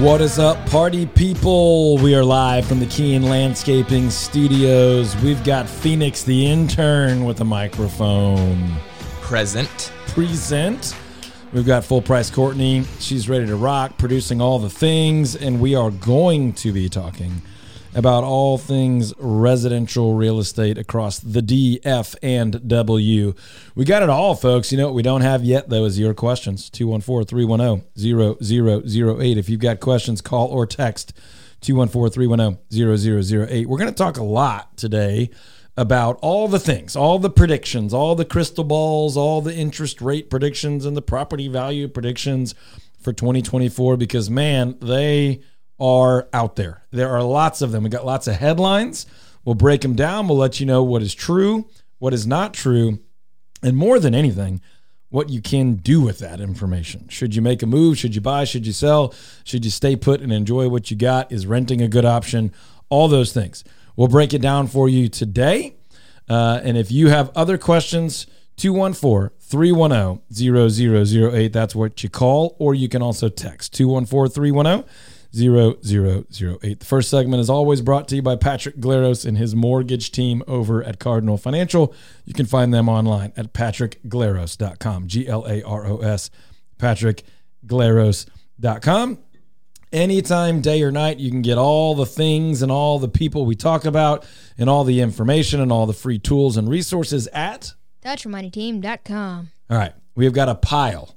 What is up, party people? We are live from the Keen Landscaping Studios. We've got Phoenix the intern with a microphone. Present. Present. We've got full price Courtney. She's ready to rock, producing all the things, and we are going to be talking about all things residential real estate across the D, F, and W. We got it all, folks. You know what we don't have yet, though, is your questions. 214 310 0008. If you've got questions, call or text 214 310 0008. We're going to talk a lot today about all the things, all the predictions, all the crystal balls, all the interest rate predictions, and the property value predictions for 2024 because, man, they are out there. There are lots of them. We got lots of headlines. We'll break them down. We'll let you know what is true, what is not true, and more than anything, what you can do with that information. Should you make a move? Should you buy? Should you sell? Should you stay put and enjoy what you got? Is renting a good option? All those things. We'll break it down for you today. Uh, and if you have other questions, 214 310 0008. That's what you call, or you can also text 214 310 0008. The first segment is always brought to you by Patrick Glaros and his mortgage team over at Cardinal Financial. You can find them online at patrickglaros.com. G L A R O S, patrickglaros.com. Anytime, day or night, you can get all the things and all the people we talk about and all the information and all the free tools and resources at DutchMoneyTeam.com. All right. We have got a pile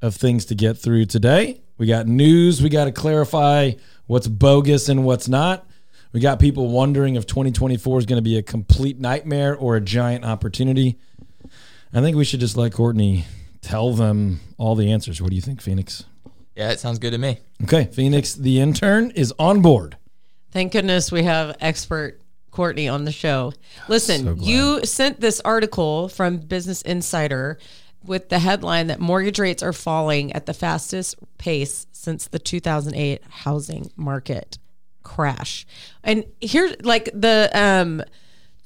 of things to get through today. We got news. We got to clarify what's bogus and what's not. We got people wondering if 2024 is going to be a complete nightmare or a giant opportunity. I think we should just let Courtney tell them all the answers. What do you think, Phoenix? Yeah, it sounds good to me. Okay, Phoenix, the intern, is on board. Thank goodness we have expert Courtney on the show. Listen, So you sent this article from Business Insider with the headline that mortgage rates are falling at the fastest pace since the 2008 housing market crash. And here like the um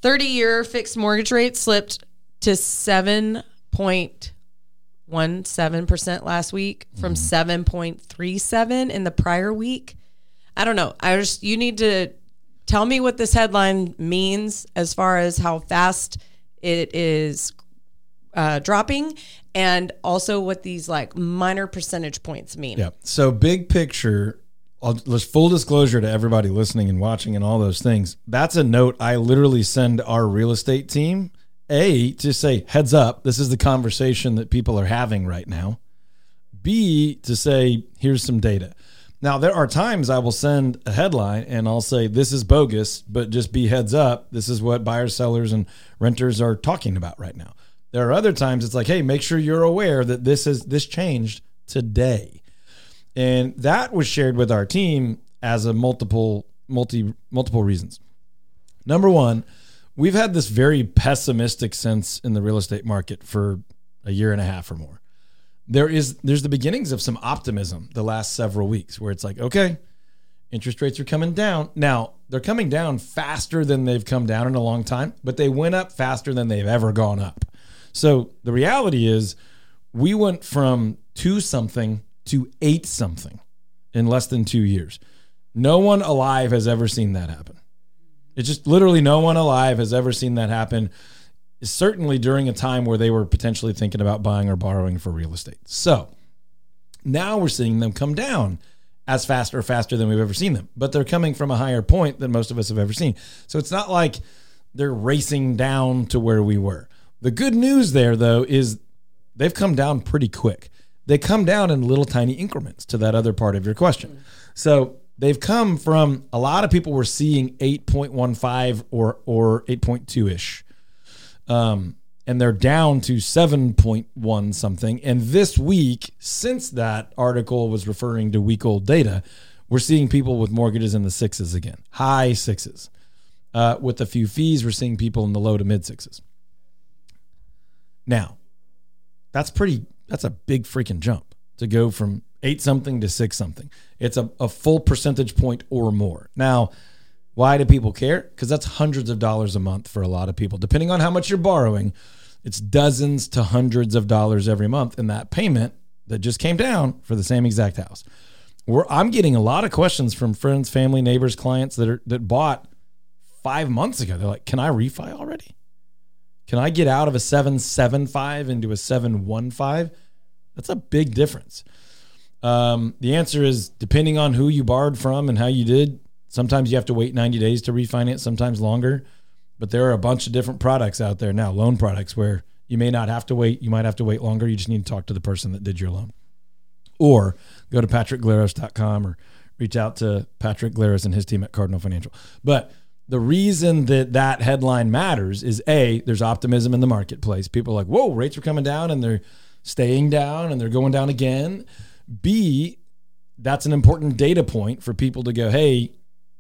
30 year fixed mortgage rate slipped to 7.17% last week from 7.37 in the prior week. I don't know. I just you need to tell me what this headline means as far as how fast it is uh, dropping, and also what these like minor percentage points mean. Yeah. So big picture, I'll, let's full disclosure to everybody listening and watching and all those things. That's a note I literally send our real estate team. A to say heads up, this is the conversation that people are having right now. B to say here's some data. Now there are times I will send a headline and I'll say this is bogus, but just be heads up. This is what buyers, sellers, and renters are talking about right now. There are other times it's like, hey, make sure you're aware that this is this changed today. And that was shared with our team as a multiple multi multiple reasons. Number one, we've had this very pessimistic sense in the real estate market for a year and a half or more. There is there's the beginnings of some optimism the last several weeks where it's like, okay, interest rates are coming down. Now, they're coming down faster than they've come down in a long time, but they went up faster than they've ever gone up. So the reality is we went from two something to eight something in less than two years. No one alive has ever seen that happen. It's just literally no one alive has ever seen that happen. Certainly during a time where they were potentially thinking about buying or borrowing for real estate. So now we're seeing them come down as fast or faster than we've ever seen them, but they're coming from a higher point than most of us have ever seen. So it's not like they're racing down to where we were. The good news there, though, is they've come down pretty quick. They come down in little tiny increments to that other part of your question. So they've come from a lot of people were seeing 8.15 or or 8.2 ish. Um, and they're down to 7.1 something. And this week, since that article was referring to week old data, we're seeing people with mortgages in the sixes again, high sixes. Uh, with a few fees, we're seeing people in the low to mid sixes. Now, that's pretty, that's a big freaking jump to go from eight something to six something. It's a, a full percentage point or more. Now, why do people care? Because that's hundreds of dollars a month for a lot of people. Depending on how much you're borrowing, it's dozens to hundreds of dollars every month in that payment that just came down for the same exact house. we're, I'm getting a lot of questions from friends, family, neighbors, clients that are that bought five months ago. They're like, "Can I refi already? Can I get out of a seven seven five into a seven one five? That's a big difference." Um, the answer is depending on who you borrowed from and how you did. Sometimes you have to wait 90 days to refinance, sometimes longer. But there are a bunch of different products out there now, loan products, where you may not have to wait. You might have to wait longer. You just need to talk to the person that did your loan. Or go to patrickglaros.com or reach out to Patrick Glaros and his team at Cardinal Financial. But the reason that that headline matters is A, there's optimism in the marketplace. People are like, whoa, rates are coming down and they're staying down and they're going down again. B, that's an important data point for people to go, hey,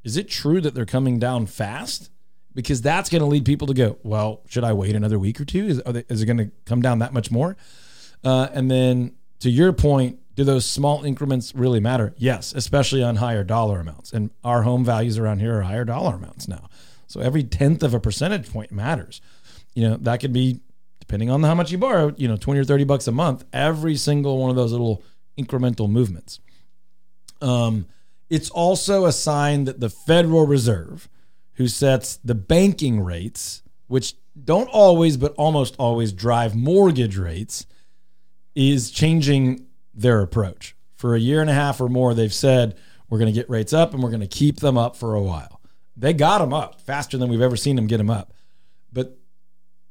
is it true that they're coming down fast? Because that's going to lead people to go, well, should I wait another week or two? Is, they, is it going to come down that much more? Uh, and then to your point, do those small increments really matter? Yes, especially on higher dollar amounts. And our home values around here are higher dollar amounts now. So every tenth of a percentage point matters. You know, that could be depending on how much you borrow, you know, 20 or 30 bucks a month, every single one of those little incremental movements. Um, it's also a sign that the Federal Reserve, who sets the banking rates, which don't always, but almost always drive mortgage rates, is changing their approach. For a year and a half or more, they've said we're going to get rates up and we're going to keep them up for a while. They got them up faster than we've ever seen them get them up. But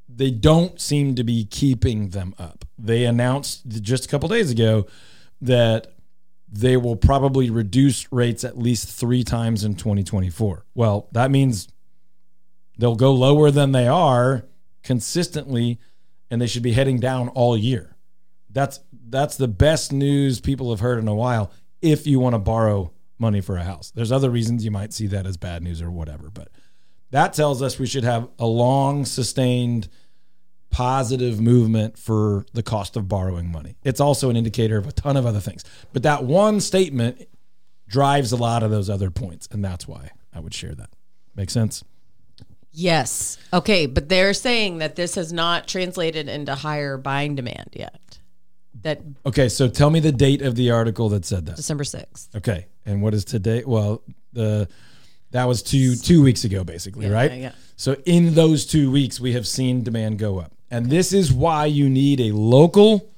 they don't seem to be keeping them up. They announced just a couple days ago that they will probably reduce rates at least three times in 2024. Well, that means they'll go lower than they are consistently, and they should be heading down all year. That's that's the best news people have heard in a while. If you want to borrow money for a house, there's other reasons you might see that as bad news or whatever, but that tells us we should have a long sustained positive movement for the cost of borrowing money. It's also an indicator of a ton of other things. But that one statement drives a lot of those other points. And that's why I would share that. Make sense? Yes. Okay, but they're saying that this has not translated into higher buying demand yet. That Okay, so tell me the date of the article that said that. December 6th. Okay. And what is today? Well, the that was two two weeks ago, basically, Yeah, right? yeah, yeah. So in those two weeks, we have seen demand go up, and this is why you need a local,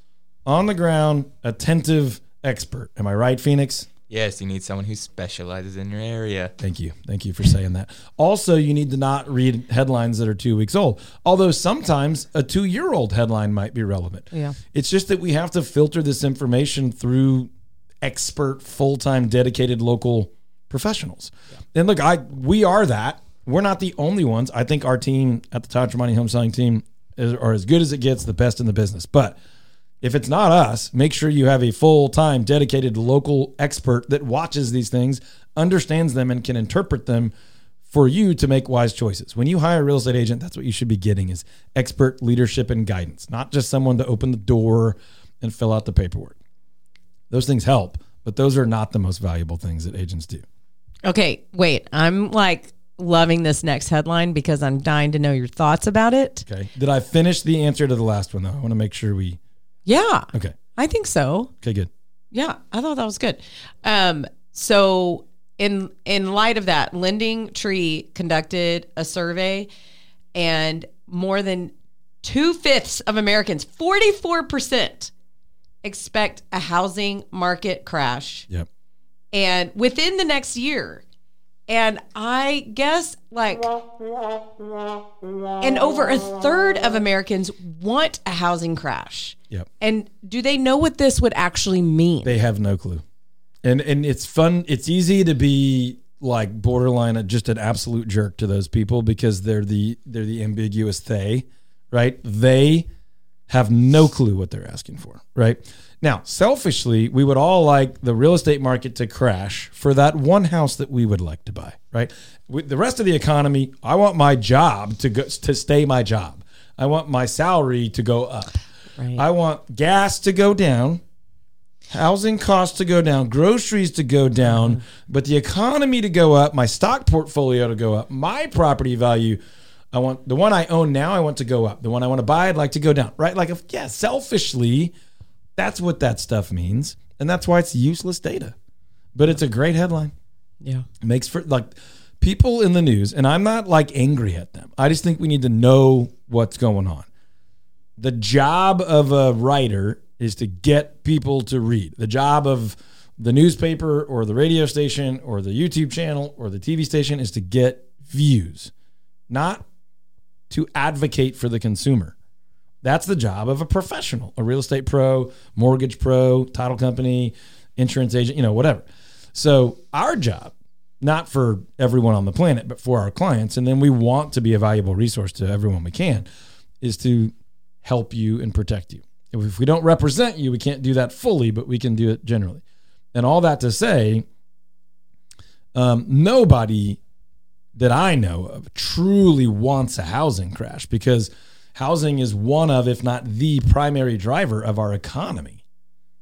on the ground, attentive expert. Am I right, Phoenix? Yes, you need someone who specializes in your area. Thank you. Thank you for saying that. Also, you need to not read headlines that are two weeks old, although sometimes a two year old headline might be relevant. Yeah. It's just that we have to filter this information through expert, full time, dedicated local professionals. And look, I we are that. We're not the only ones. I think our team at the Todd Tremonti Home Selling Team is, are as good as it gets, the best in the business. But if it's not us, make sure you have a full time, dedicated local expert that watches these things, understands them, and can interpret them for you to make wise choices. When you hire a real estate agent, that's what you should be getting is expert leadership and guidance, not just someone to open the door and fill out the paperwork. Those things help, but those are not the most valuable things that agents do. Okay, wait. I'm like loving this next headline because I'm dying to know your thoughts about it. Okay. Did I finish the answer to the last one though? I want to make sure we Yeah. Okay. I think so. Okay, good. Yeah, I thought that was good. Um, so in in light of that, Lending Tree conducted a survey, and more than two fifths of Americans, forty four percent, expect a housing market crash, Yep. and within the next year. And I guess like, and over a third of Americans want a housing crash. Yep. And do they know what this would actually mean? They have no clue. And and it's fun. It's easy to be like borderline a- just an absolute jerk to those people because they're the they're the ambiguous they, right? They have no clue what they're asking for, right? Now, selfishly, we would all like the real estate market to crash for that one house that we would like to buy, right? With the rest of the economy, I want my job to go to stay my job. I want my salary to go up. Right. I want gas to go down, housing costs to go down, groceries to go down, mm-hmm. but the economy to go up, my stock portfolio to go up, my property value. I want the one I own now, I want to go up. The one I want to buy, I'd like to go down. Right? Like if yeah, selfishly, that's what that stuff means. And that's why it's useless data. but it's a great headline. Yeah. It makes for like people in the news, and I'm not like angry at them. I just think we need to know what's going on. The job of a writer is to get people to read. The job of the newspaper or the radio station or the YouTube channel or the TV station is to get views, not to advocate for the consumer. That's the job of a professional, a real estate pro, mortgage pro, title company, insurance agent, you know, whatever. So, our job, not for everyone on the planet, but for our clients, and then we want to be a valuable resource to everyone we can, is to help you and protect you. If we don't represent you, we can't do that fully, but we can do it generally. And all that to say, um, nobody that I know of truly wants a housing crash because housing is one of, if not the primary driver of our economy.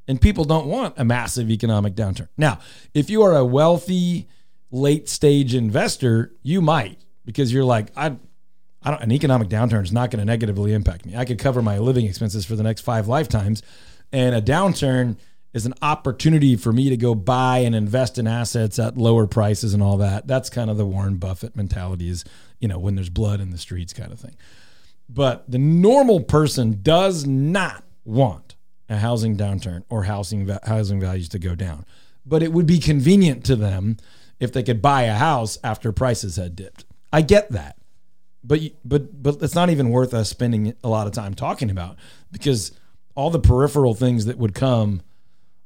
And people don't want a massive economic downturn. Now, if you are a wealthy, late stage investor, you might because you're like, I, I don't, an economic downturn is not going to negatively impact me. I could cover my living expenses for the next five lifetimes. And a downturn is an opportunity for me to go buy and invest in assets at lower prices and all that. That's kind of the Warren Buffett mentality is, you know, when there's blood in the streets kind of thing. But the normal person does not want a housing downturn or housing housing values to go down. But it would be convenient to them if they could buy a house after prices had dipped. I get that. But but but it's not even worth us spending a lot of time talking about because all the peripheral things that would come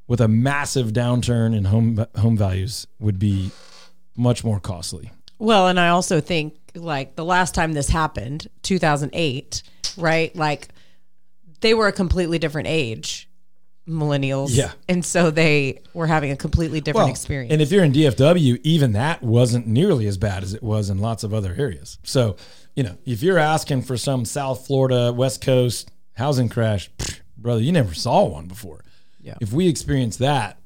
with a massive downturn in home home values would be much more costly. Well, and I also think like the last time this happened, 2008, right? Like they were a completely different age, millennials. Yeah. And so they were having a completely different experience. And if you're in DFW, even that wasn't nearly as bad as it was in lots of other areas. So, you know, if you're asking for some South Florida, West Coast housing crash, pff, brother, you never saw one before. Yeah. If we experience that,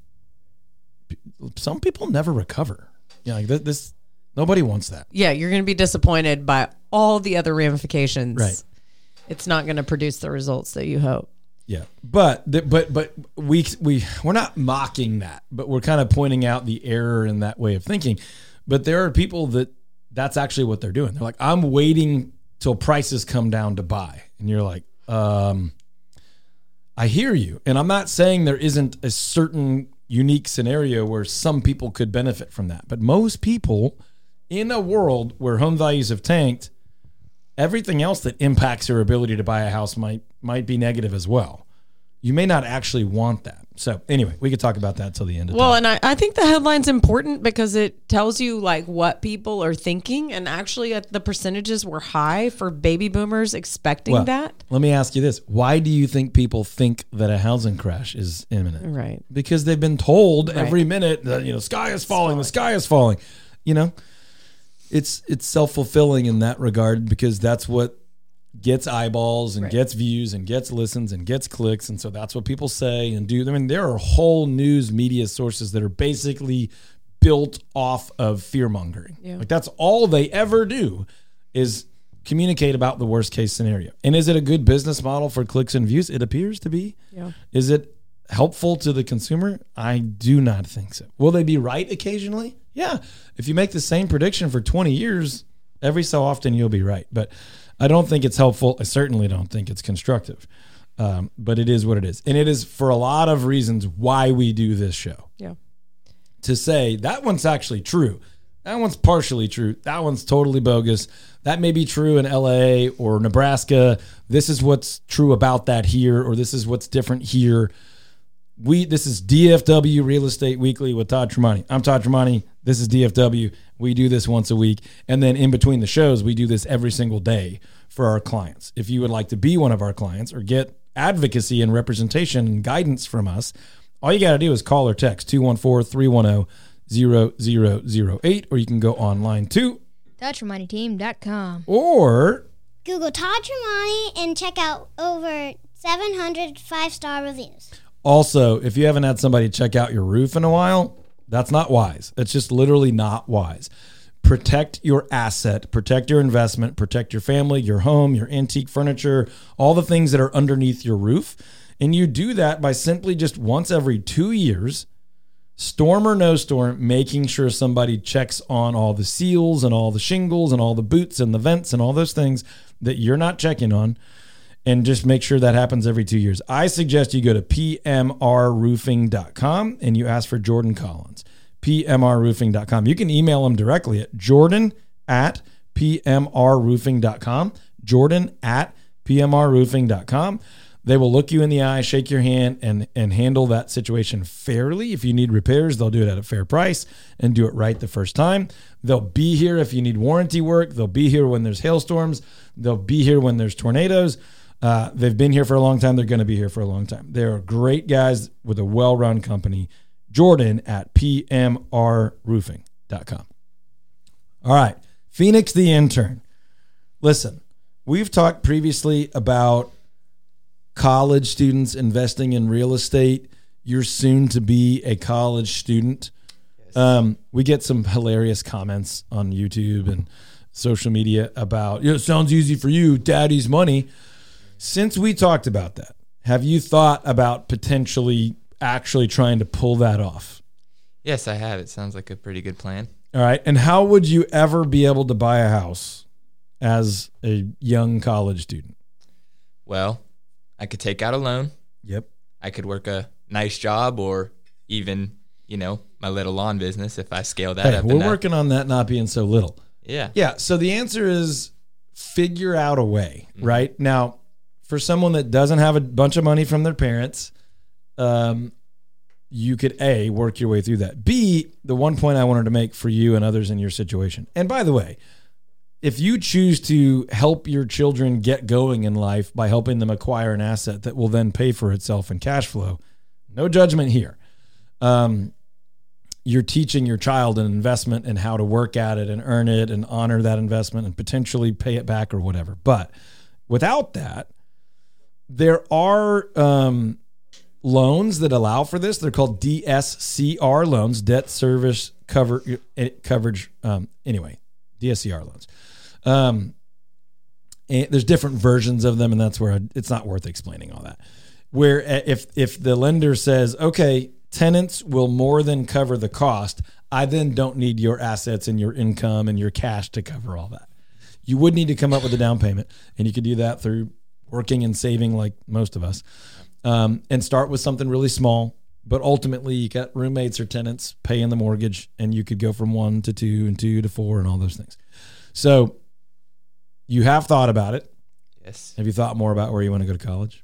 some people never recover. Yeah, like this, this nobody wants that. yeah, you're going to be disappointed by all the other ramifications. Right. It's not going to produce the results that you hope. Yeah, but the, but but we we we're not mocking that, but we're kind of pointing out the error in that way of thinking. But there are people that that's actually what they're doing. They're like, I'm waiting till prices come down to buy, and you're like, um, I hear you, and I'm not saying there isn't a certain unique scenario where some people could benefit from that, but most people in a world where home values have tanked everything else that impacts your ability to buy a house might might be negative as well. You may not actually want that. So anyway, we could talk about that till the end of the Well, time. and I, I think the headline's important because it tells you like what people are thinking. And actually, uh, the percentages were high for baby boomers expecting Well, that. Let me ask you this: Why do you think people think that a housing crash is imminent? Right. Because they've been told every minute that you know sky is falling, the sky is falling. You know, it's it's self fulfilling in that regard because that's what gets eyeballs and Right. gets views and gets listens and gets clicks, and so that's what people say and do. I mean, there are whole news media sources that are basically built off of fear mongering. Yeah. Like that's all they ever do is communicate about the worst case scenario. And is it a good business model for clicks and views? It appears to be. Yeah. Is it helpful to the consumer? I do not think so. Will they be right occasionally? Yeah. If you make the same prediction for 20 years, every so often you'll be right. But I don't think it's helpful. I certainly don't think it's constructive. Um, but it is what it is. And it is for a lot of reasons why we do this show Yeah. to say that one's actually true. That one's partially true. That one's totally bogus. That may be true in LA or Nebraska. This is what's true about that here, or this is what's different here. We this is DFW Real Estate Weekly with Todd Tremonti. I'm Todd Tremonti. This is DFW. We do this once a week, and then in between the shows, we do this every single day for our clients. If you would like to be one of our clients or get advocacy and representation and guidance from us, all you got to do is call or text 214-310-0008 or you can go online too TouchMoneyTeam.com. or Google Todd Tremonti and check out over 700 five star reviews. Also, if you haven't had somebody check out your roof in a while, that's not wise. It's just literally not wise. Protect your asset, protect your investment, protect your family, your home, your antique furniture, all the things that are underneath your roof. And you do that by simply just once every two years storm or no storm, making sure somebody checks on all the seals and all the shingles and all the boots and the vents and all those things that you're not checking on and just make sure that happens every two years. I suggest you go to pmrroofing.com and you ask for Jordan Collins. pmrroofing.com. You can email him directly at jordan at pmrroofing.com. Jordan at pmrroofing.com. They will look you in the eye, shake your hand, and and handle that situation fairly. If you need repairs, they'll do it at a fair price and do it right the first time. They'll be here if you need warranty work. They'll be here when there's hailstorms. They'll be here when there's tornadoes. Uh, they've been here for a long time. They're going to be here for a long time. They're great guys with a well-run company. Jordan at pmrroofing.com. All right, Phoenix the intern. Listen, we've talked previously about college students investing in real estate. You're soon to be a college student. Um, we get some hilarious comments on YouTube and social media about, you know, it sounds easy for you, daddy's money. Since we talked about that, have you thought about potentially actually trying to pull that off? Yes, I have. It sounds like a pretty good plan. All right. And how would you ever be able to buy a house as a young college student? Well, I could take out a loan. Yep. I could work a nice job or even, you know, my little lawn business if I scale that Hey, up. we're working on that not being so little. Yeah. Yeah. So the answer is figure out a way, mm-hmm. right? Now, for someone that doesn't have a bunch of money from their parents, um, you could A, work your way through that. B, the one point I wanted to make for you and others in your situation. And by the way, if you choose to help your children get going in life by helping them acquire an asset that will then pay for itself in cash flow, no judgment here. Um, you're teaching your child an investment and how to work at it and earn it and honor that investment and potentially pay it back or whatever. But without that, there are um, loans that allow for this. They're called DSCR loans, debt service cover eh, coverage. Um, anyway, DSCR loans. Um, and there's different versions of them, and that's where I, it's not worth explaining all that. Where uh, if if the lender says, okay, tenants will more than cover the cost, I then don't need your assets and your income and your cash to cover all that. You would need to come up with a down payment, and you could do that through working and saving, like most of us, um, and start with something really small. But ultimately, you got roommates or tenants paying the mortgage, and you could go from one to two and two to four and all those things. So you have thought about it. Yes. Have you thought more about where you want to go to college?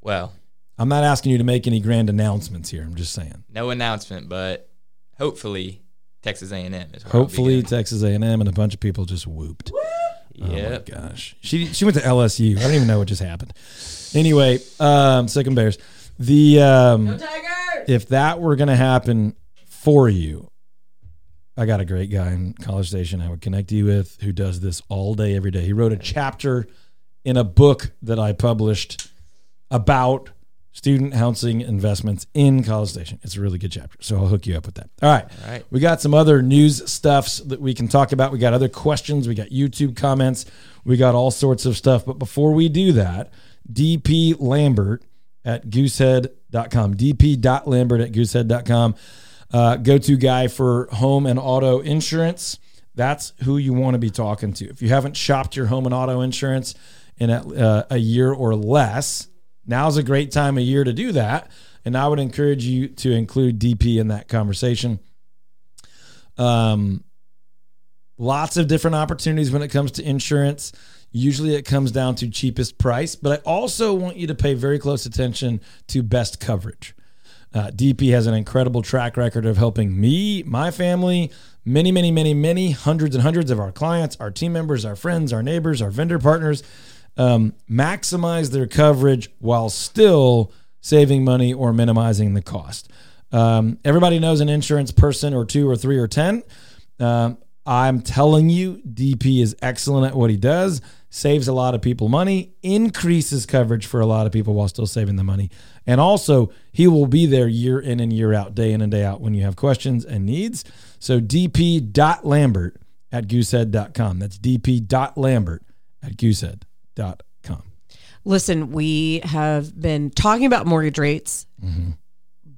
Well, I'm not asking you to make any grand announcements here. I'm just saying. no announcement, but hopefully Texas A&M is where I'll be Hopefully. Texas A&M and a bunch of people just whooped. Yep. Oh my gosh, she she went to LSU. I don't even know what just happened. Anyway, um, second Bears. The um, if that were going to happen for you, I got a great guy in College Station I would connect you with who does this all day, every day. He wrote a chapter in a book that I published about student housing investments in College Station. It's a really good chapter. So I'll hook you up with that. All right. All right. We got some other news stuffs that we can talk about. We got other questions. We got YouTube comments. We got all sorts of stuff. But before we do that, DP Lambert at goosehead.com. DP.lambert at goosehead.com. Uh, go to guy for home and auto insurance. That's who you want to be talking to. If you haven't shopped your home and auto insurance in a, uh, a year or less, now's a great time of year to do that. And I would encourage you to include DP in that conversation. Um, lots of different opportunities when it comes to insurance. Usually it comes down to cheapest price, but I also want you to pay very close attention to best coverage. Uh, DP has an incredible track record of helping me, my family, many, many, many, many hundreds and hundreds of our clients, our team members, our friends, our neighbors, our vendor partners um, maximize their coverage while still saving money or minimizing the cost. Um, everybody knows an insurance person or two or three or 10. Um, I'm telling you, DP is excellent at what he does, saves a lot of people money, increases coverage for a lot of people while still saving the money. And also, he will be there year in and year out, day in and day out when you have questions and needs. So, dp.lambert at goosehead.com. That's dp.lambert at goosehead.com. Listen, we have been talking about mortgage rates,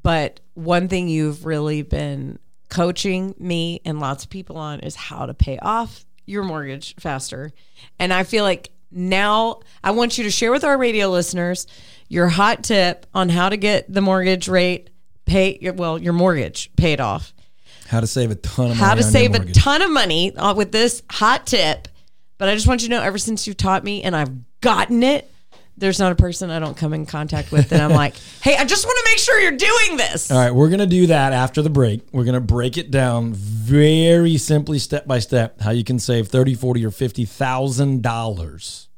But one thing you've really been coaching me and lots of people on is how to pay off your mortgage faster. And I feel like now I want you to share with our radio listeners your hot tip on how to get the mortgage rate pay well your mortgage paid off. How to save a ton of money. How to save a ton of money uh, with this hot tip. But I just want you to know ever since you taught me and I've gotten it, there's not a person I don't come in contact with that I'm like, hey, I just want to make sure you're doing this. All right, we're going to do that after the break. We're going to break it down very simply step by step how you can save 30, 40 or 50,000 dollars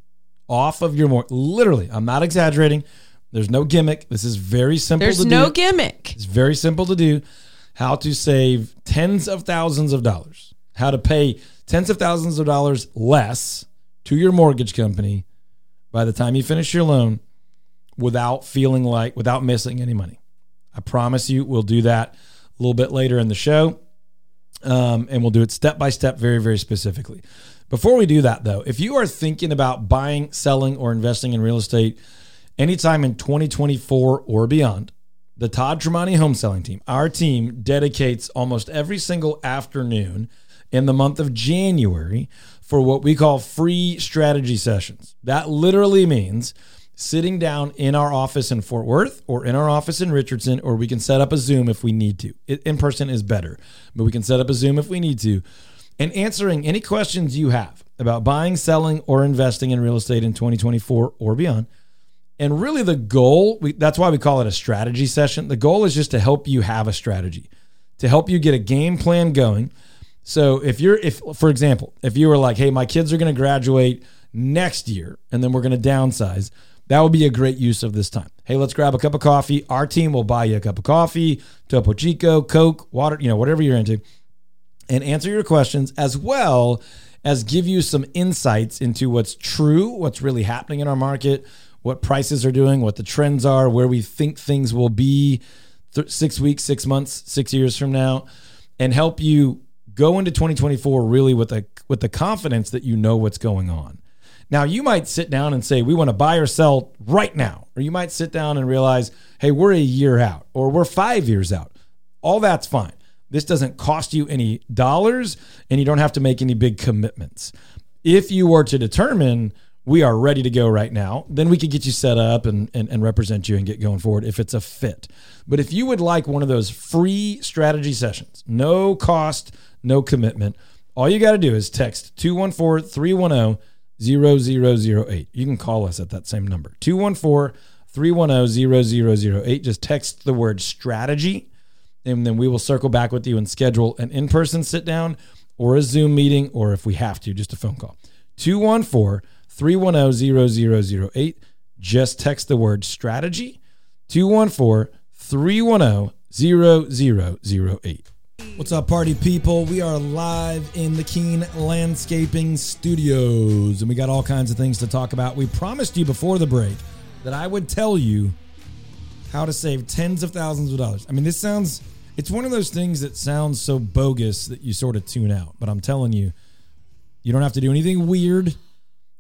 off of your mortgage. Literally, I'm not exaggerating. There's no gimmick. This is very simple There's no do. gimmick. It's very simple to do. How to save tens of thousands of dollars. How to pay tens of thousands of dollars less to your mortgage company by the time you finish your loan without feeling like, without missing any money. I promise you, we'll do that a little bit later in the show. Um, and we'll do it step by step, very, very specifically. Before we do that, though, if you are thinking about buying, selling, or investing in real estate anytime in 2024 or beyond, the Todd Tremonti home selling team, our team dedicates almost every single afternoon in the month of January for what we call free strategy sessions. That literally means sitting down in our office in Fort Worth or in our office in Richardson, or we can set up a Zoom if we need to. In person is better, but we can set up a Zoom if we need to. And answering any questions you have about buying, selling, or investing in real estate in 2024 or beyond. And really, the goal we, that's why we call it a strategy session. The goal is just to help you have a strategy, to help you get a game plan going. So, if you're, if for example, if you were like, hey, my kids are going to graduate next year and then we're going to downsize, that would be a great use of this time. Hey, let's grab a cup of coffee. Our team will buy you a cup of coffee, Topo Chico, Coke, water, you know, whatever you're into and answer your questions as well as give you some insights into what's true, what's really happening in our market, what prices are doing, what the trends are, where we think things will be th- six weeks, six months, six years from now, and help you go into 2024 really with a with the confidence that you know what's going on. Now, you might sit down and say, we want to buy or sell right now. Or you might sit down and realize, hey, we're a year out or we're five years out. All that's fine. This doesn't cost you any dollars and you don't have to make any big commitments. If you were to determine we are ready to go right now, then we could get you set up and, and, and represent you and get going forward if it's a fit. But if you would like one of those free strategy sessions, no cost, no commitment, all you got to do is text 214 310 0008. You can call us at that same number 214 310 0008. Just text the word strategy, and then we will circle back with you and schedule an in person sit down or a Zoom meeting, or if we have to, just a phone call. 214 310 0008. Just text the word strategy 214 310 0008. What's up, party people? We are live in the Keen Landscaping Studios, and we got all kinds of things to talk about. We promised you before the break that I would tell you how to save tens of thousands of dollars. I mean, this sounds, it's one of those things that sounds so bogus that you sort of tune out, but I'm telling you, you don't have to do anything weird.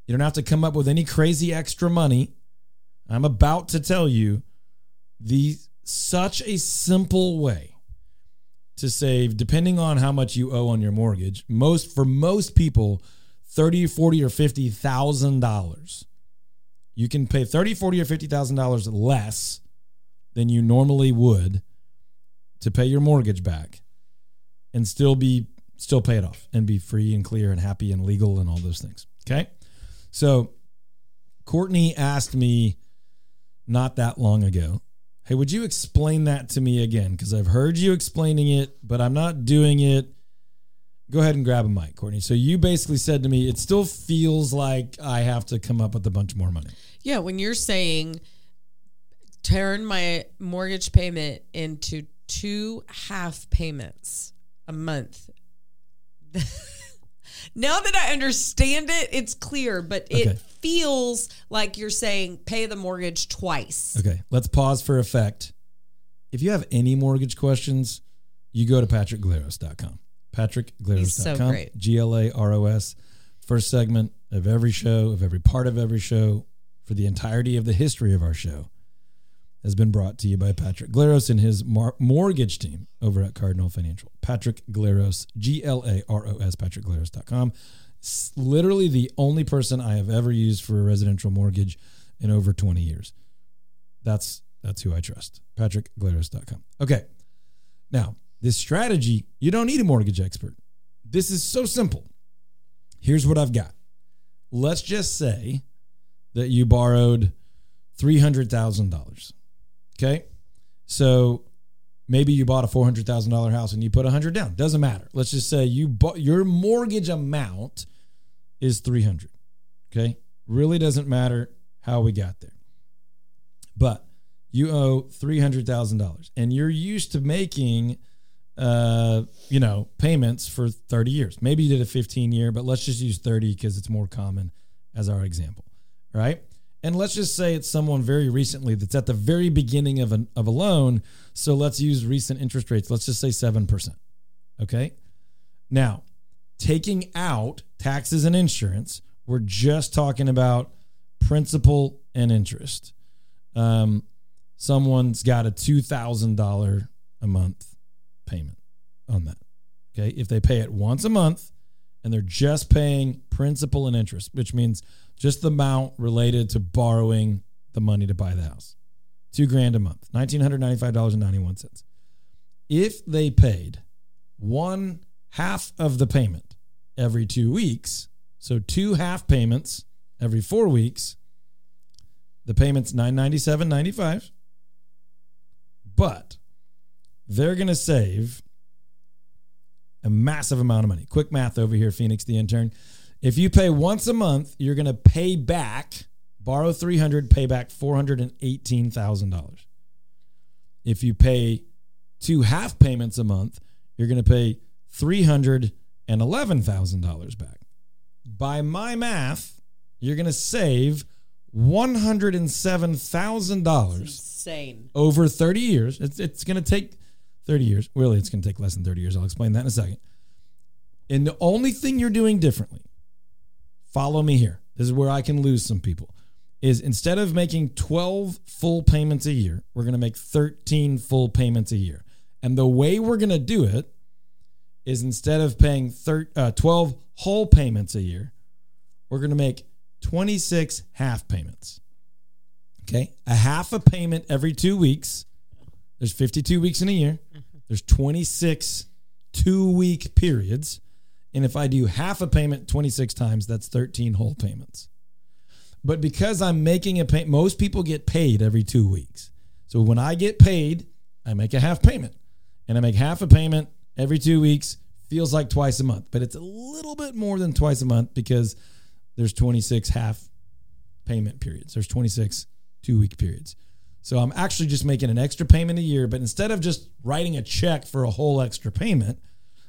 You don't have to come up with any crazy extra money. I'm about to tell you the such a simple way to save depending on how much you owe on your mortgage most for most people 30 40 or 50 thousand dollars. You can pay 30 40 or 50 thousand dollars less than you normally would to pay your mortgage back and still be still pay it off and be free and clear and happy and legal and all those things. Okay? So courtney asked me not that long ago Hey, would you explain that to me again? Because I've heard you explaining it, but I'm not doing it. Go ahead and grab a mic, Courtney. So you basically said to me, it still feels like I have to come up with a bunch more money. Yeah, when you're saying turn my mortgage payment into two half payments a month. now that I understand it, it's clear, but Okay. Feels like you're saying pay the mortgage twice. Okay, let's pause for effect. If you have any mortgage questions, you go to patrickglaros.com. patrickglaros.com. So. G L A R O S. First segment of every show, of every part of every show, for the entirety of the history of our show, has been brought to you by Patrick Glaros and his mar- mortgage team over at Cardinal Financial. Patrick Glaros, G L A R O S, patrickglaros.com. Literally the only person I have ever used for a residential mortgage in over 20 years. That's that's who I trust. PatrickGlaros.com. Okay. Now, this strategy, you don't need a mortgage expert. This is so simple. Here's what I've got. Let's just say that you borrowed $300,000. Okay. So maybe you bought a $400,000 house and you put 100 down. Doesn't matter. Let's just say you bought your mortgage amount is 300. Okay. Really doesn't matter how we got there. But you owe $300,000 and you're used to making uh, you know, payments for 30 years. Maybe you did a 15 year, but let's just use 30 because it's more common as our example, right? And let's just say it's someone very recently that's at the very beginning of, an, of a loan. So let's use recent interest rates. Let's just say 7%. Okay. Now, taking out taxes and insurance, we're just talking about principal and interest. Um, someone's got a $2,000 a month payment on that. Okay. If they pay it once a month and they're just paying principal and interest, which means just the amount related to borrowing the money to buy the house, two grand a month, $1,995.91. If they paid one half of the payment every two weeks, so two half payments every four weeks, the payment's $997.95. But they're going to save a massive amount of money. Quick math over here, Phoenix the intern. If you pay once a month, you're going to pay back, borrow 300, pay back $418,000. If you pay two half payments a month, you're going to pay $311,000 back. By my math, you're going to save $107,000 Insane. over 30 years. It's, it's going to take 30 years. Really, it's going to take less than 30 years. I'll explain that in a second. And the only thing you're doing differently, follow me here. This is where I can lose some people. Is instead of making 12 full payments a year, we're going to make 13 full payments a year. And the way we're going to do it is instead of paying thir- uh, 12 whole payments a year, we're going to make 26 half payments. Okay. A half a payment every two weeks. There's 52 weeks in a year. There's 26 two week periods. And if I do half a payment 26 times, that's 13 whole payments. But because I'm making a payment, most people get paid every two weeks. So when I get paid, I make a half payment. And I make half a payment every two weeks. Feels like twice a month, but it's a little bit more than twice a month because there's 26 half payment periods. There's 26 two week periods. So I'm actually just making an extra payment a year, but instead of just writing a check for a whole extra payment,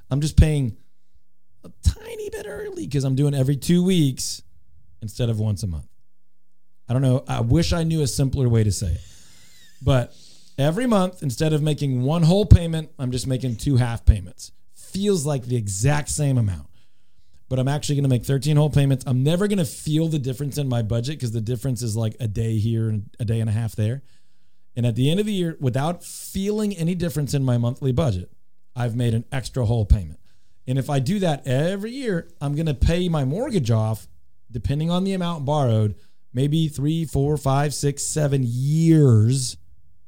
I'm just paying a tiny bit early because I'm doing every two weeks instead of once a month. I don't know. I wish I knew a simpler way to say it. But every month, instead of making one whole payment, I'm just making two half payments. Feels like the exact same amount. But I'm actually going to make 13 whole payments. I'm never going to feel the difference in my budget because the difference is like a day here and a day and a half there. And at the end of the year, without feeling any difference in my monthly budget, I've made an extra whole payment. And if I do that every year, I'm going to pay my mortgage off, depending on the amount borrowed, maybe three, four, five, six, seven years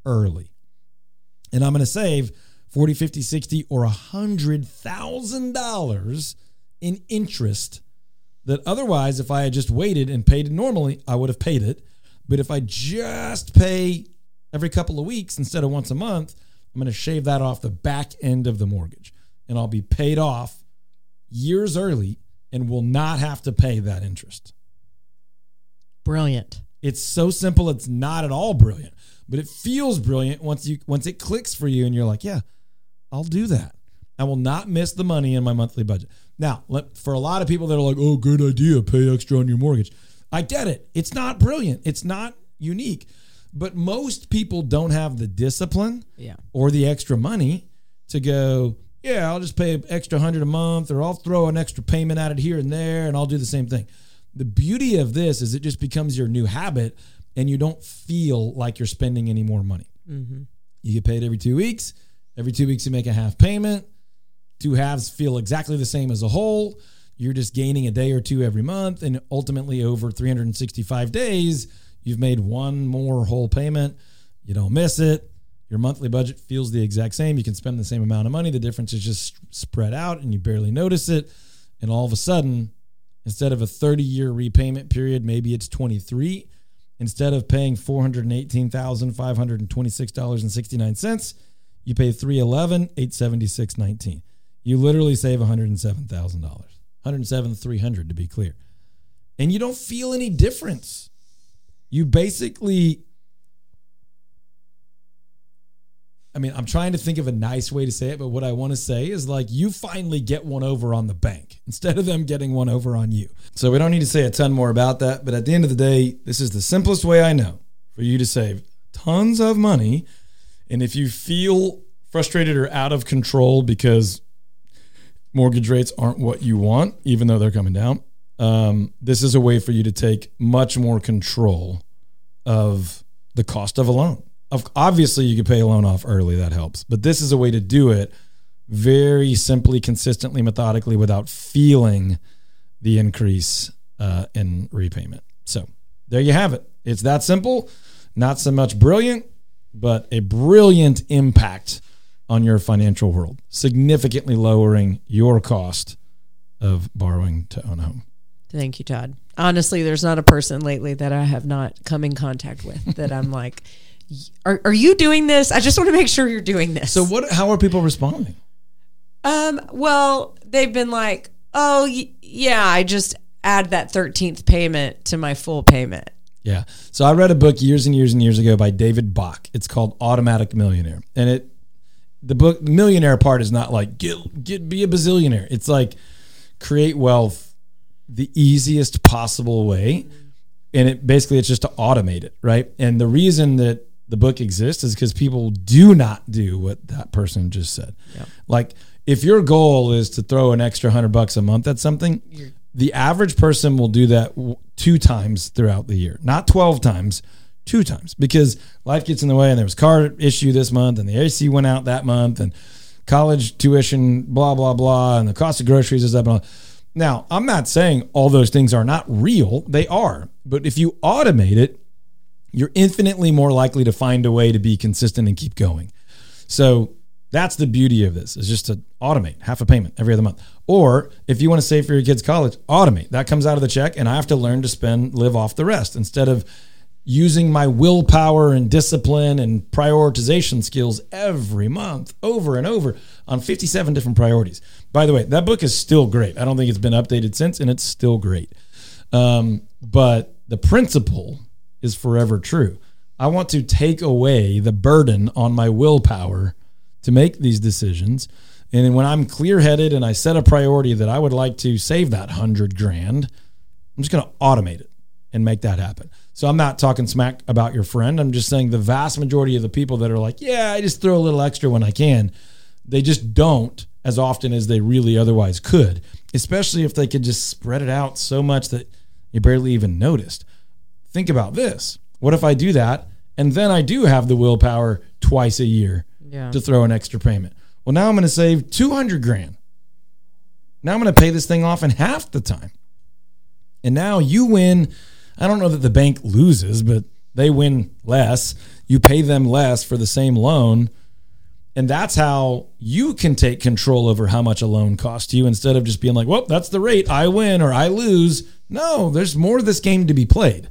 early. And I'm going to save 40, 50, 60, or $100,000 in interest that otherwise, if I had just waited and paid it normally, I would have paid it. But if I just pay every couple of weeks instead of once a month, I'm going to shave that off the back end of the mortgage and I'll be paid off years early and will not have to pay that interest. Brilliant. It's so simple, it's not at all brilliant, but it feels brilliant once you once it clicks for you and you're like, yeah, I'll do that. I will not miss the money in my monthly budget. Now, let, for a lot of people that are like, "Oh, good idea, pay extra on your mortgage." I get it. It's not brilliant. It's not unique. But most people don't have the discipline Yeah. or the extra money to go, yeah, I'll just pay an extra hundred a month, or I'll throw an extra payment at it here and there, and I'll do the same thing. The beauty of this is it just becomes your new habit, and you don't feel like you're spending any more money. Mm-hmm. You get paid every two weeks. Every two weeks, you make a half payment. Two halves feel exactly the same as a whole. You're just gaining a day or two every month. And ultimately, over 365 days, you've made one more whole payment. You don't miss it. Your monthly budget feels the exact same. You can spend the same amount of money. The difference is just spread out and you barely notice it. And all of a sudden, instead of a 30 year repayment period, maybe it's 23. Instead of paying $418,526.69, you pay 311 876 You literally save $107,000. one hundred seven three hundred to be clear. And you don't feel any difference. You basically I mean, I'm trying to think of a nice way to say it, but what I want to say is like you finally get one over on the bank instead of them getting one over on you. So we don't need to say a ton more about that, but at the end of the day, this is the simplest way I know for you to save tons of money. And if you feel frustrated or out of control because mortgage rates aren't what you want, even though they're coming down, um, this is a way for you to take much more control of the cost of a loan. Obviously, you could pay a loan off early, that helps. But this is a way to do it very simply, consistently, methodically, without feeling the increase uh, in repayment. So there you have it. It's that simple, not so much brilliant, but a brilliant impact on your financial world, significantly lowering your cost of borrowing to own a home. Thank you, Todd. Honestly, there's not a person lately that I have not come in contact with that I'm like, are, are you doing this? I just want to make sure you're doing this. So what? How are people responding? Um, well, they've been like, oh, y- yeah, I just add that 13th payment to my full payment. Yeah. So I read a book years and years and years ago by David Bach. It's called Automatic Millionaire, and it the book millionaire part is not like get get be a bazillionaire. It's like create wealth the easiest possible way, and it basically it's just to automate it, right? And the reason that the book exists is because people do not do what that person just said. Like if your goal is to throw an extra hundred bucks a month at something, the average person will do that w- two times throughout the year, not 12 times, two times because life gets in the way and there was car issue this month and the AC went out that month and college tuition, blah, blah, blah. And the cost of groceries is up. And all. Now, I'm not saying all those things are not real. They are. But if you automate it, you're infinitely more likely to find a way to be consistent and keep going. So that's the beauty of this is just to automate half a payment every other month. Or if you want to save for your kids' college, automate. That comes out of the check and I have to learn to spend live off the rest instead of using my willpower and discipline and prioritization skills every month over and over on 57 different priorities. By the way, that book is still great. I don't think it's been updated since and it's still great. Um, but the principle is forever true. I want to take away the burden on my willpower to make these decisions. And when I'm clear headed and I set a priority that I would like to save that hundred grand, I'm just going to automate it and make that happen. So I'm not talking smack about your friend. I'm just saying the vast majority of the people that are like, yeah, I just throw a little extra when I can, they just don't as often as they really otherwise could, especially if they could just spread it out so much that you barely even noticed. Think about this. What if I do that and then I do have the willpower twice a year Yeah. to throw an extra payment? Well, now I'm going to save 200 grand. Now I'm going to pay this thing off in half the time. And now you win. I don't know that the bank loses, but they win less. You pay them less for the same loan. And that's how you can take control over how much a loan costs you instead of just being like, well, that's the rate. I win or I lose. No, there's more of this game to be played.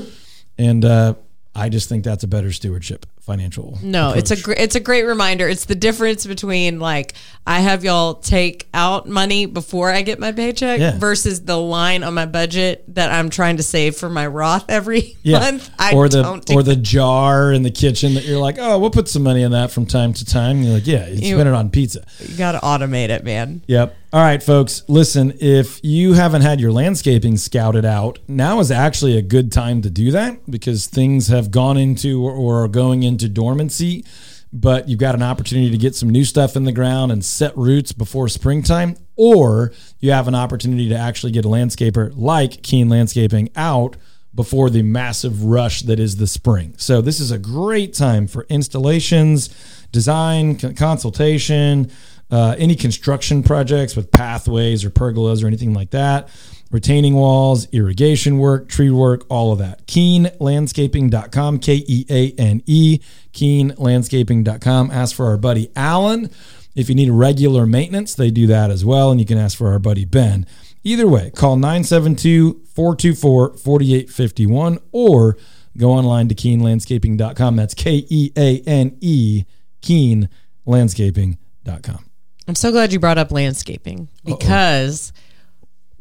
and uh, I just think that's a better stewardship financial. No, it's a gr- it's a great reminder. It's the difference between like I have y'all take out money before I get my paycheck Yeah. versus the line on my budget that I'm trying to save for my Roth every yeah. month. I or the do or the jar in the kitchen that you're like, oh, we'll put some money in that from time to time. And you're like, yeah, you You- spend it on pizza. you got to automate it, man. Yep. All right, folks. Listen, if you haven't had your landscaping scouted out, now is actually a good time to do that because things have gone into or are going into dormancy. But you've got an opportunity to get some new stuff in the ground and set roots before springtime, or you have an opportunity to actually get a landscaper like Keane Landscaping out before the massive rush that is the spring. So this is a great time for installations, design, consultation, uh, any construction projects with pathways or pergolas or anything like that, retaining walls, irrigation work, tree work, all of that. KeaneLandscaping.com, K E A N E, KeaneLandscaping.com. Ask for our buddy Alan. If you need regular maintenance, they do that as well. And you can ask for our buddy Ben. Either way, call 972 424 4851 or go online to KeaneLandscaping.com. That's K E A N E, KeaneLandscaping.com. I'm so glad you brought up landscaping because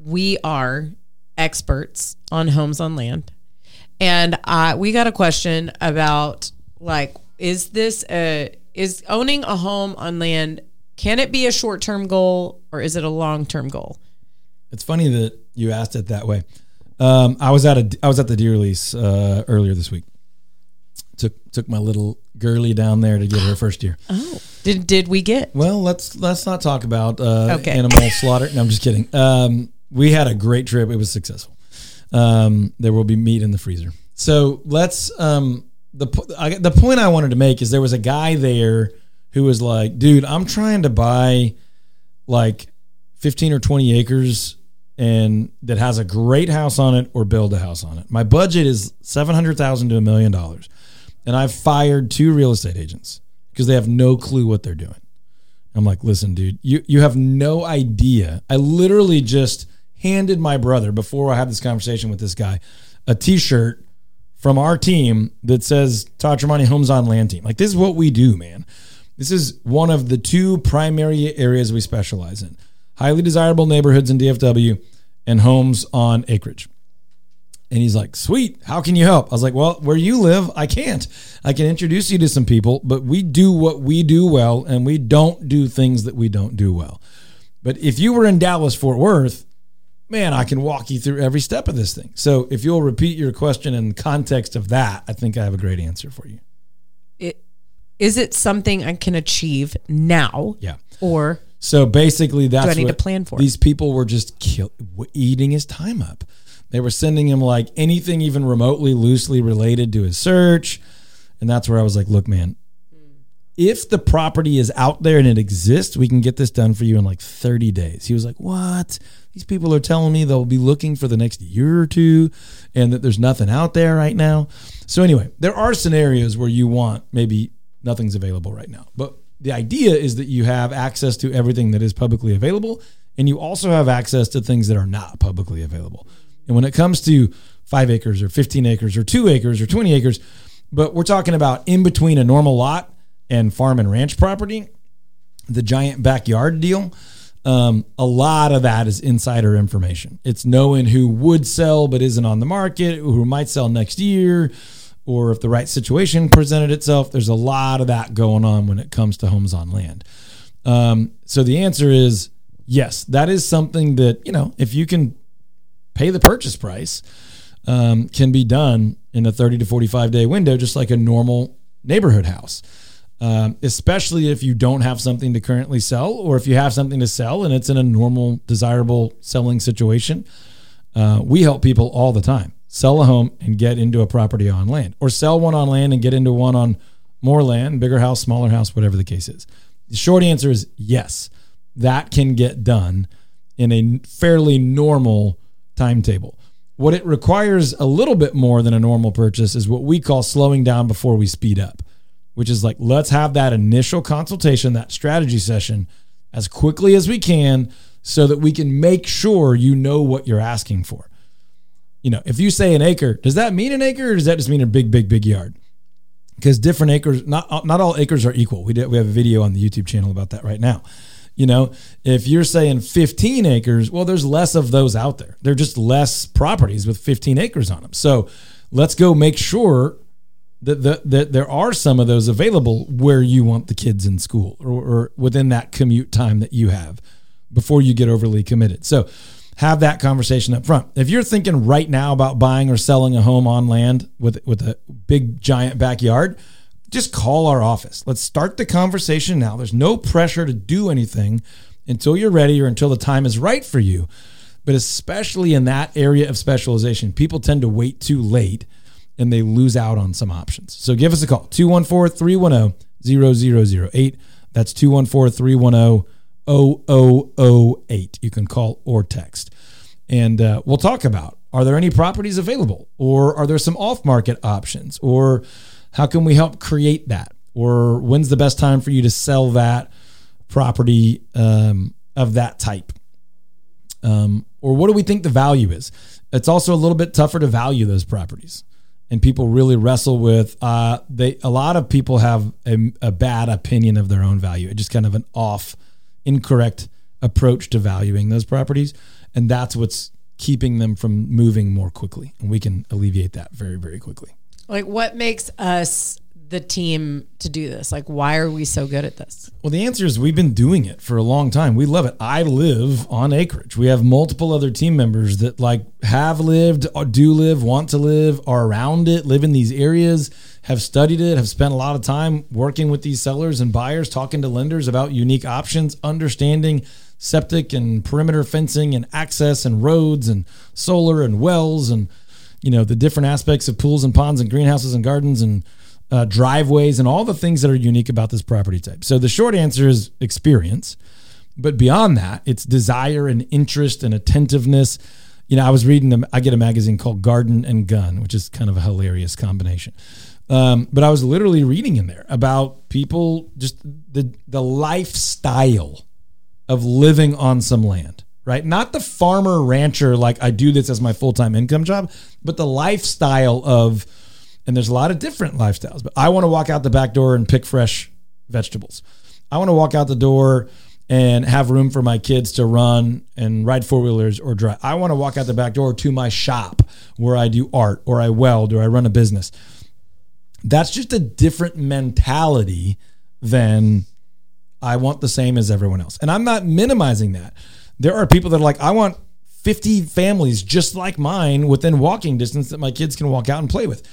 we are experts on homes on land. And uh, we got a question about like, is this a, is owning a home on land, can it be a short term goal or is it a long term goal? It's funny that you asked it that way. Um, I was at a I was at the deer lease uh, earlier this week. Took took my little girly down there to get her first deer. Oh, did did we get? Well, let's let's not talk about uh, Okay. animal slaughter. No, I'm just kidding. Um, we had a great trip. It was successful. Um, there will be meat in the freezer. So let's. Um, the I, the point I wanted to make is there was a guy there who was like, "Dude, I'm trying to buy like 15 or 20 acres." And that has a great house on it, or build a house on it. My budget is seven hundred thousand to a million dollars, and I've fired two real estate agents because they have no clue what they're doing. I'm like, listen, dude, you you have no idea. I literally just handed my brother before I had this conversation with this guy a T-shirt from our team that says Todd Tremonti Homes on Land Team. Like this is what we do, man. This is one of the two primary areas we specialize in: highly desirable neighborhoods in DFW and homes on acreage. And he's like, sweet, how can you help? I was like, well, where you live, I can't. I can introduce you to some people, but we do what we do well and we don't do things that we don't do well. But if you were in Dallas, Fort Worth, man, I can walk you through every step of this thing. So if you'll repeat your question in the context of that, I think I have a great answer for you. It, is it something I can achieve now? Yeah. Or So basically, that's I need what to plan for? These people were just kill, eating his time up. They were sending him like anything even remotely loosely related to his search, and that's where I was like, "Look, man, if the property is out there and it exists, we can get this done for you in like 30 days." He was like, "What? These people are telling me they'll be looking for the next year or two, and that there's nothing out there right now." So anyway, there are scenarios where you want maybe nothing's available right now, but the idea is that you have access to everything that is publicly available and you also have access to things that are not publicly available. And when it comes to five acres or 15 acres or two acres or 20 acres, but we're talking about in between a normal lot and farm and ranch property, the giant backyard deal. Um, a lot of that is insider information. It's knowing who would sell but isn't on the market, who might sell next year, or if the right situation presented itself. There's a lot of that going on when it comes to homes on land. Um, so the answer is yes, that is something that, you know, if you can pay the purchase price, um, can be done in a 30 to 45 day window, just like a normal neighborhood house. Um, especially if you don't have something to currently sell, or if you have something to sell and it's in a normal, desirable selling situation. Uh, we help people all the time sell a home and get into a property on land, or sell one on land and get into one on more land, bigger house, smaller house, whatever the case is. The short answer is yes, that can get done in a fairly normal timetable. What it requires a little bit more than a normal purchase is what we call slowing down before we speed up, which is like, let's have that initial consultation, that strategy session as quickly as we can so that we can make sure you know what you're asking for. You know, if you say an acre, does that mean an acre or does that just mean a big, big, big yard? Because different acres, not not all acres are equal. We did, we have a video on the YouTube channel about that right now. You know, if you're saying 15 acres, well, there's less of those out there. They're just less properties with 15 acres on them. So let's go make sure that, the, that there are some of those available where you want the kids in school or, or within that commute time that you have before you get overly committed. So have that conversation up front. If you're thinking right now about buying or selling a home on land with with a big giant backyard, just call our office. Let's start the conversation now. There's no pressure to do anything until you're ready or until the time is right for you. But especially in that area of specialization, people tend to wait too late and they lose out on some options. So give us a call 214 310 0008. That's 214 310 0008. You can call or text. And uh, we'll talk about are there any properties available or are there some off market options or how can we help create that or when's the best time for you to sell that property um, of that type um, or what do we think the value is it's also a little bit tougher to value those properties and people really wrestle with uh, they a lot of people have a, a bad opinion of their own value just kind of an off incorrect approach to valuing those properties. And that's what's keeping them from moving more quickly. And we can alleviate that very very quickly. Like, what makes us the team to do this? Like, why are we so good at this? Well, the answer is we've been doing it for a long time. We love it. I live on acreage. We have multiple other team members that like have lived, or do live, want to live, are around it, live in these areas, have studied it, have spent a lot of time working with these sellers and buyers, talking to lenders about unique options, understanding septic and perimeter fencing and access and roads and solar and wells and you know the different aspects of pools and ponds and greenhouses and gardens and uh, driveways and all the things that are unique about this property type. So the short answer is experience, but beyond that, it's desire and interest and attentiveness. You know, I was reading. I get a magazine called Garden and Gun, which is kind of a hilarious combination. Um, but I was literally reading in there about people just the the lifestyle of living on some land, right? Not the farmer rancher like I do this as my full time income job, but the lifestyle of and there's a lot of different lifestyles. But I want to walk out the back door and pick fresh vegetables. I want to walk out the door and have room for my kids to run and ride four wheelers or drive. I want to walk out the back door to my shop where I do art or I weld or I run a business. That's just a different mentality than I want the same as everyone else. And I'm not minimizing that. There are people that are like, I want 50 families just like mine within walking distance that my kids can walk out and play with.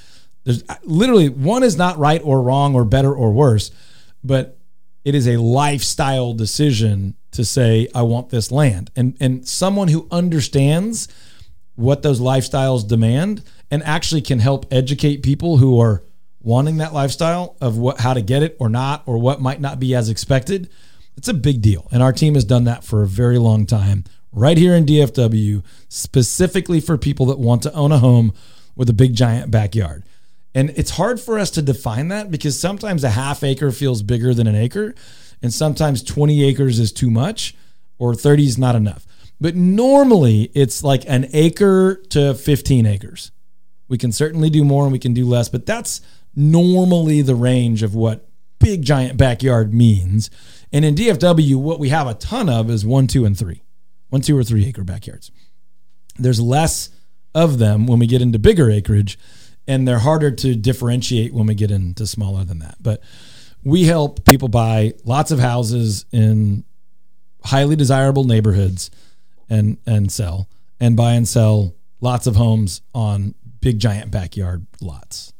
There's literally one is not right or wrong or better or worse, but it is a lifestyle decision to say I want this land. And and someone who understands what those lifestyles demand and actually can help educate people who are wanting that lifestyle of what how to get it or not or what might not be as expected. It's a big deal. And our team has done that for a very long time right here in DFW specifically for people that want to own a home with a big giant backyard. And it's hard for us to define that because sometimes a half acre feels bigger than an acre, and sometimes 20 acres is too much or 30 is not enough. But normally it's like an acre to 15 acres. We can certainly do more and we can do less, but that's normally the range of what big giant backyard means. And in DFW, what we have a ton of is one, two, and three, one, two, or three acre backyards. There's less of them when we get into bigger acreage and they're harder to differentiate when we get into smaller than that. But we help people buy lots of houses in highly desirable neighborhoods and and sell and buy and sell lots of homes on big giant backyard lots.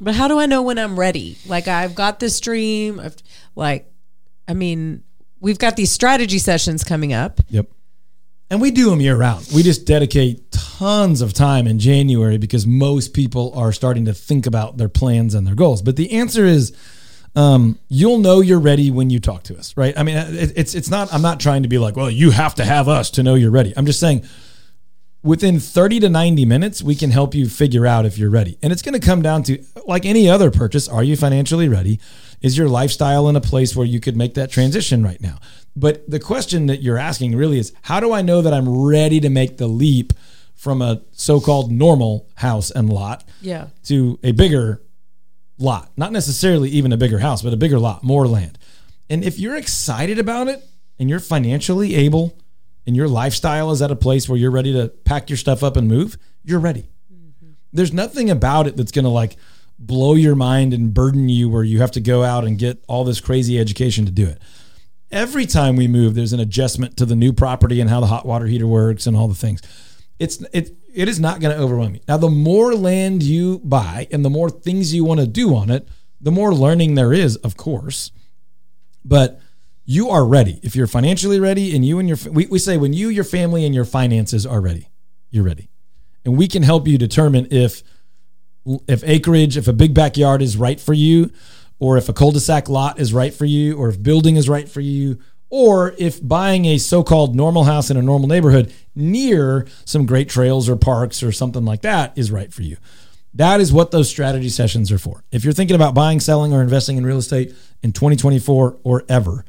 But how do I know when I'm ready? Like I've got this dream. I've, like, I mean, we've got these strategy sessions coming up. Yep. And we do them year round. We just dedicate tons of time in January because most people are starting to think about their plans and their goals. But the answer is um, you'll know you're ready when you talk to us, right? I mean, it, it's it's not. I'm not trying to be like, well, you have to have us to know you're ready. I'm just saying, within 30 to 90 minutes, we can help you figure out if you're ready. And it's going to come down to like any other purchase: Are you financially ready? Is your lifestyle in a place where you could make that transition right now? But the question that you're asking really is, how do I know that I'm ready to make the leap? From a so-called normal house and lot, Yeah. to a bigger lot, not necessarily even a bigger house, but a bigger lot, more land. And if you're excited about it and you're financially able and your lifestyle is at a place where you're ready to pack your stuff up and move, you're ready. Mm-hmm. There's nothing about it that's going to like blow your mind and burden you where you have to go out and get all this crazy education to do it. Every time we move, there's an adjustment to the new property and how the hot water heater works and all the things it's it it is not going to overwhelm you. Now, the more land you buy and the more things you want to do on it, the more learning there is, of course. But you are ready. If you're financially ready and you and your, we, we say when you, your family, and your finances are ready, you're ready. And we can help you determine if, if acreage, if a big backyard is right for you, or if a cul-de-sac lot is right for you, or if building is right for you, or if buying a so-called normal house in a normal neighborhood near some great trails or parks or something like that is right for you. That is what those strategy sessions are for. If you're thinking about buying, selling, or investing in real estate in 2024 or ever,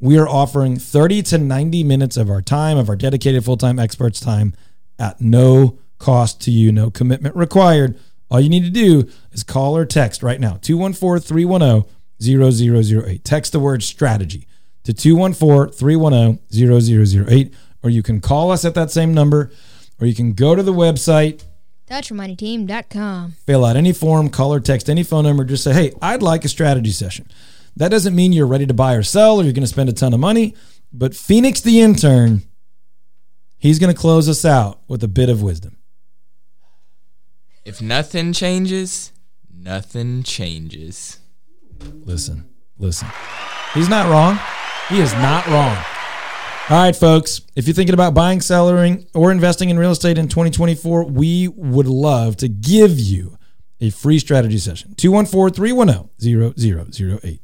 we are offering 30 to 90 minutes of our time, of our dedicated full time experts' time at no cost to you, no commitment required. All you need to do is call or text right now 214 310 0008. Text the word strategy to 214 310 0008, or you can call us at that same number, or you can go to the website TheTremontiTeam.com. fill out any form, call or text any phone number, just say, hey, I'd like a strategy session. That doesn't mean you're ready to buy or sell or you're going to spend a ton of money, but Phoenix the intern, he's going to close us out with a bit of wisdom. If nothing changes, nothing changes. Listen, listen. He's not wrong. He is not wrong. All right, folks. If you're thinking about buying, selling, or investing in real estate in 2024, we would love to give you a free strategy session. 214 310 0008.